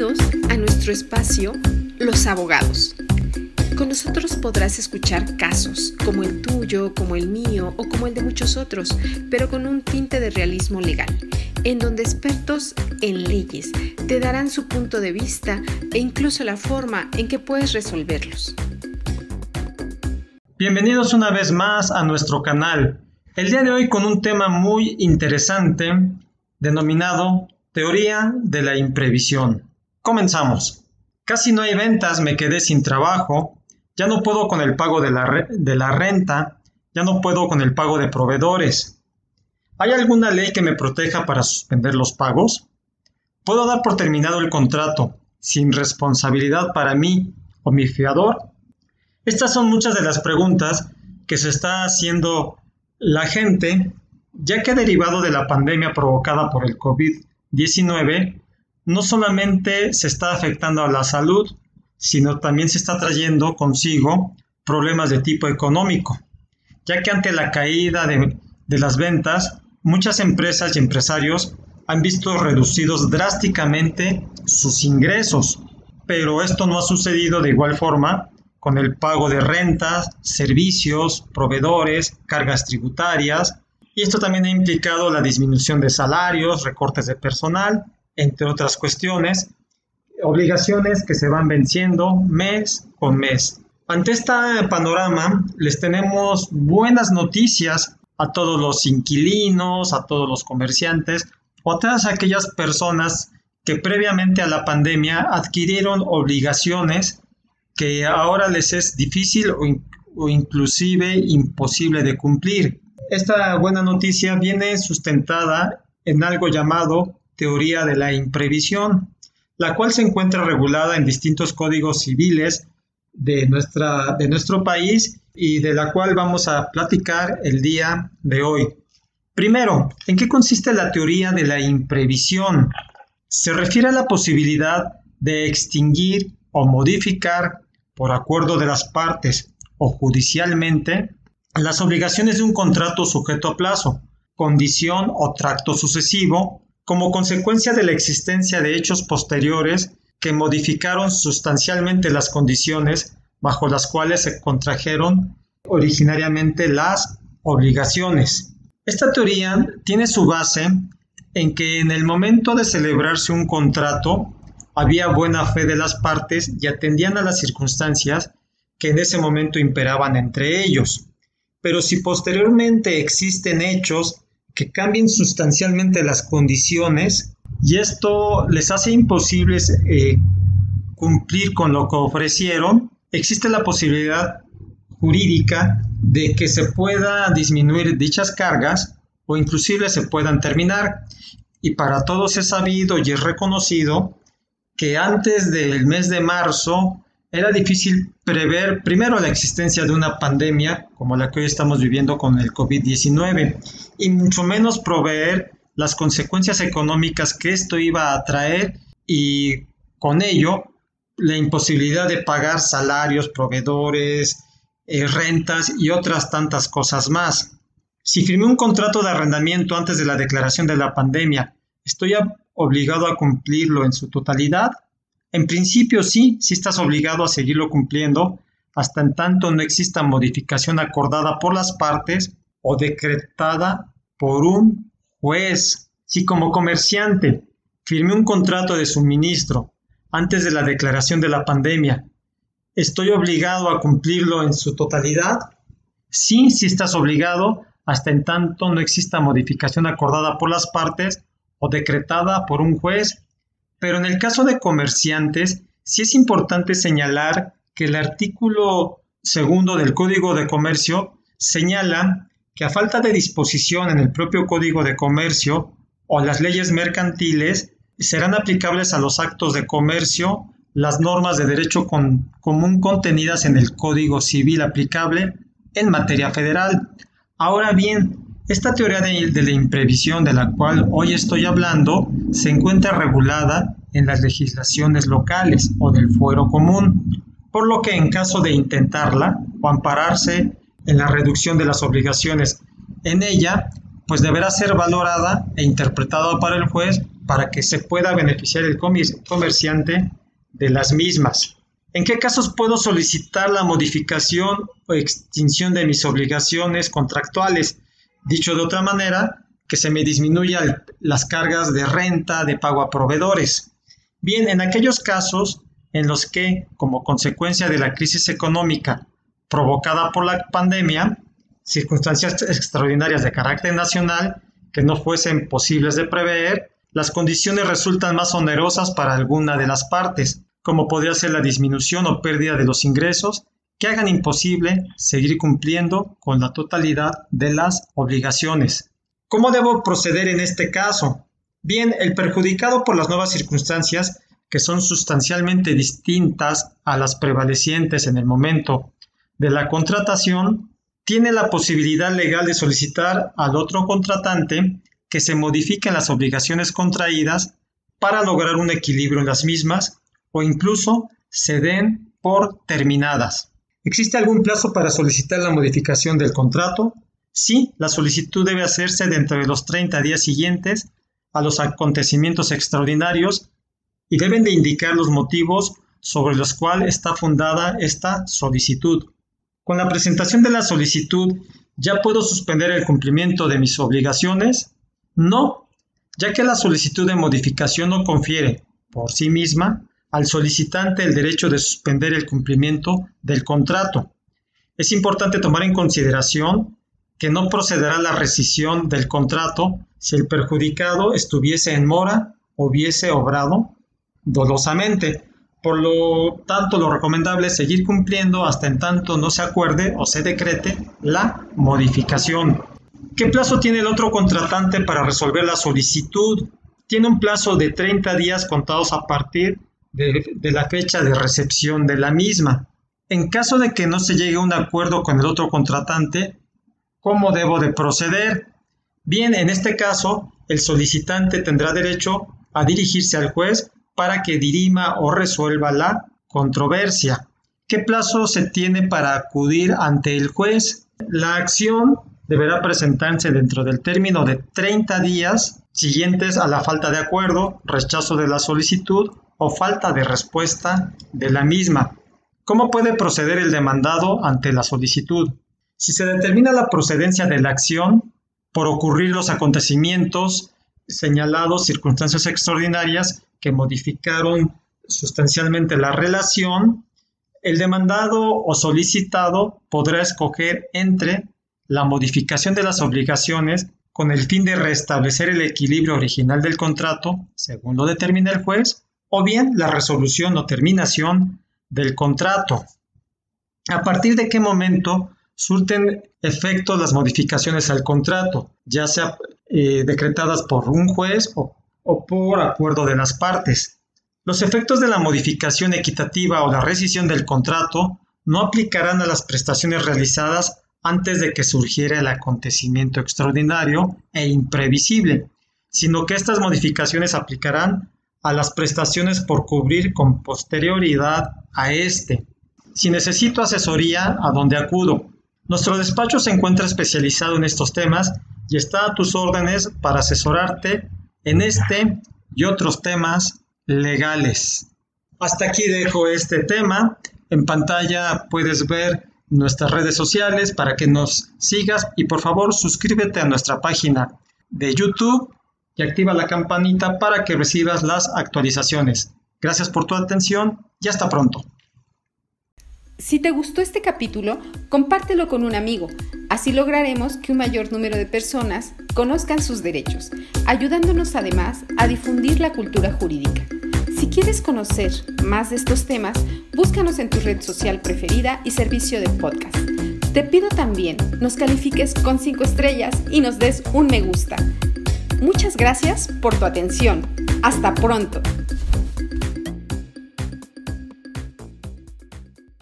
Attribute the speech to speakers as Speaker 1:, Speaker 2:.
Speaker 1: Bienvenidos a nuestro espacio Los Abogados. Con nosotros podrás escuchar casos como el tuyo, como el mío o como el de muchos otros, pero con un tinte de realismo legal, en donde expertos en leyes te darán su punto de vista e incluso la forma en que puedes resolverlos.
Speaker 2: Bienvenidos una vez más a nuestro canal. El día de hoy con un tema muy interesante denominado Teoría de la imprevisión. Comenzamos. Casi no hay ventas, me quedé sin trabajo, ya no puedo con el pago de la, renta, ya no puedo con el pago de proveedores. ¿Hay alguna ley que me proteja para suspender los pagos? ¿Puedo dar por terminado el contrato sin responsabilidad para mí o mi fiador? Estas son muchas de las preguntas que se está haciendo la gente, ya que derivado de la pandemia provocada por el COVID-19, no solamente se está afectando a la salud, sino también se está trayendo consigo problemas de tipo económico, ya que ante la caída de, las ventas, muchas empresas y empresarios han visto reducidos drásticamente sus ingresos, pero esto no ha sucedido de igual forma con el pago de rentas, servicios, proveedores, cargas tributarias, y esto también ha implicado la disminución de salarios, recortes de personal, entre otras cuestiones, obligaciones que se van venciendo mes con mes. Ante este panorama, les tenemos buenas noticias a todos los inquilinos, a todos los comerciantes o a todas aquellas personas que previamente a la pandemia adquirieron obligaciones que ahora les es difícil o, inclusive imposible de cumplir. Esta buena noticia viene sustentada en algo llamado teoría de la imprevisión, la cual se encuentra regulada en distintos códigos civiles de, nuestra, de nuestro país y de la cual vamos a platicar el día de hoy. Primero, ¿en qué consiste la teoría de la imprevisión? Se refiere a la posibilidad de extinguir o modificar por acuerdo de las partes o judicialmente las obligaciones de un contrato sujeto a plazo, condición o tracto sucesivo como consecuencia de la existencia de hechos posteriores que modificaron sustancialmente las condiciones bajo las cuales se contrajeron originariamente las obligaciones. Esta teoría tiene su base en que en el momento de celebrarse un contrato había buena fe de las partes y atendían a las circunstancias que en ese momento imperaban entre ellos. Pero si posteriormente existen hechos que cambien sustancialmente las condiciones y esto les hace imposibles eh, cumplir con lo que ofrecieron, existe la posibilidad jurídica de que se pueda disminuir dichas cargas o inclusive se puedan terminar. Y para todos es sabido y es reconocido que antes del mes de marzo era difícil prever primero la existencia de una pandemia como la que hoy estamos viviendo con el COVID-19 y mucho menos proveer las consecuencias económicas que esto iba a traer y con ello la imposibilidad de pagar salarios, proveedores, eh, rentas y otras tantas cosas más. Si firmé un contrato de arrendamiento antes de la declaración de la pandemia, ¿estoy obligado a cumplirlo en su totalidad? En principio sí, sí estás obligado a seguirlo cumpliendo hasta en tanto no exista modificación acordada por las partes o decretada por un juez. Si como comerciante firmé un contrato de suministro antes de la declaración de la pandemia, ¿estoy obligado a cumplirlo en su totalidad? Sí, sí estás obligado hasta en tanto no exista modificación acordada por las partes o decretada por un juez, pero en el caso de comerciantes, sí es importante señalar que el artículo segundo del Código de Comercio señala que a falta de disposición en el propio Código de Comercio o las leyes mercantiles, serán aplicables a los actos de comercio las normas de derecho común contenidas en el Código Civil aplicable en materia federal. Ahora bien, esta teoría de, la imprevisión de la cual hoy estoy hablando se encuentra regulada en las legislaciones locales o del fuero común, por lo que en caso de intentarla o ampararse en la reducción de las obligaciones en ella, pues deberá ser valorada e interpretada para el juez para que se pueda beneficiar el comerciante de las mismas. ¿En qué casos puedo solicitar la modificación o extinción de mis obligaciones contractuales? Dicho de otra manera, que se me disminuyan las cargas de renta, de pago a proveedores. Bien, en aquellos casos en los que, como consecuencia de la crisis económica provocada por la pandemia, circunstancias extraordinarias de carácter nacional que no fuesen posibles de prever, las condiciones resultan más onerosas para alguna de las partes, como podría ser la disminución o pérdida de los ingresos, que hagan imposible seguir cumpliendo con la totalidad de las obligaciones. ¿Cómo debo proceder en este caso? Bien, el perjudicado por las nuevas circunstancias, que son sustancialmente distintas a las prevalecientes en el momento de la contratación, tiene la posibilidad legal de solicitar al otro contratante que se modifiquen las obligaciones contraídas para lograr un equilibrio en las mismas o incluso se den por terminadas. ¿Existe algún plazo para solicitar la modificación del contrato? Sí, la solicitud debe hacerse dentro de los 30 días siguientes a los acontecimientos extraordinarios y deben de indicar los motivos sobre los cuales está fundada esta solicitud. Con la presentación de la solicitud, ¿ya puedo suspender el cumplimiento de mis obligaciones? No, ya que la solicitud de modificación no confiere, por sí misma, al solicitante el derecho de suspender el cumplimiento del contrato. Es importante tomar en consideración que no procederá la rescisión del contrato si el perjudicado estuviese en mora o hubiese obrado dolosamente. Por lo tanto, lo recomendable es seguir cumpliendo hasta en tanto no se acuerde o se decrete la modificación. ¿Qué plazo tiene el otro contratante para resolver la solicitud? Tiene un plazo de 30 días contados a partir de, la fecha de recepción de la misma. En caso de que no se llegue a un acuerdo con el otro contratante, ¿cómo debo de proceder? Bien, en este caso, el solicitante tendrá derecho a dirigirse al juez para que dirima o resuelva la controversia. ¿Qué plazo se tiene para acudir ante el juez? La acción deberá presentarse dentro del término de 30 días siguientes a la falta de acuerdo, rechazo de la solicitud o falta de respuesta de la misma. ¿Cómo puede proceder el demandado ante la solicitud? Si se determina la procedencia de la acción por ocurrir los acontecimientos señalados, circunstancias extraordinarias que modificaron sustancialmente la relación, el demandado o solicitado podrá escoger entre la modificación de las obligaciones con el fin de restablecer el equilibrio original del contrato, según lo determina el juez, o bien la resolución o terminación del contrato. ¿A partir de qué momento surten efecto las modificaciones al contrato, ya sea eh, decretadas por un juez o, o por acuerdo de las partes? Los efectos de la modificación equitativa o la rescisión del contrato no aplicarán a las prestaciones realizadas antes de que surgiera el acontecimiento extraordinario e imprevisible, sino que estas modificaciones aplicarán a las prestaciones por cubrir con posterioridad a este. Si necesito asesoría, ¿a dónde acudo? Nuestro despacho se encuentra especializado en estos temas y está a tus órdenes para asesorarte en este y otros temas legales. Hasta aquí dejo este tema. En pantalla puedes ver nuestras redes sociales para que nos sigas y por favor suscríbete a nuestra página de YouTube y activa la campanita para que recibas las actualizaciones. Gracias por tu atención y hasta pronto.
Speaker 1: Si te gustó este capítulo, compártelo con un amigo. Así lograremos que un mayor número de personas conozcan sus derechos, ayudándonos además a difundir la cultura jurídica. Si quieres conocer más de estos temas, búscanos en tu red social preferida y servicio de podcast. Te pido también nos califiques con 5 estrellas y nos des un me gusta. Muchas gracias por tu atención. Hasta pronto.